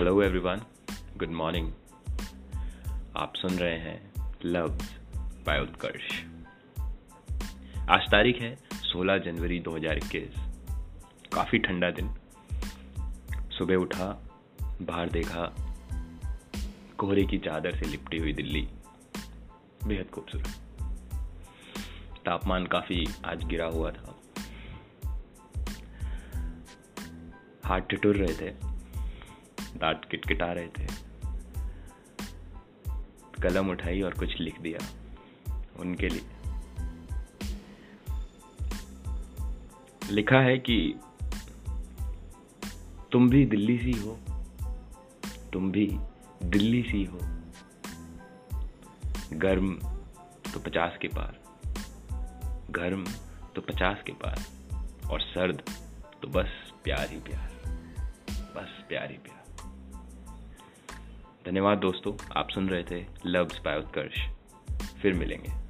Hello everyone good morning आप सुन रहे हैं लव्स बाय उत्कर्ष आज तारीख है 16 जनवरी 2021 काफ़ी ठंडा दिन। सुबह उठा, बाहर देखा, कोहरे की चादर से लिपटी हुई दिल्ली। बेहद खूबसूरत। तापमान काफ़ी आज गिरा हुआ था। हाथ ठिठुर रहे थे। दांत किटकिटा रहे थे। कलम उठाई और कुछ लिख दिया उनके लिए। लिखा है कि तुम भी दिल्ली सी हो, तुम भी दिल्ली सी हो। गर्म तो पचास के पार, गर्म तो पचास के पार, और सर्द तो बस प्यार ही प्यार, बस प्यार ही प्यार। धन्यवाद दोस्तों आप सुन रहे थे लव्स बाय उत्कर्ष फिर मिलेंगे।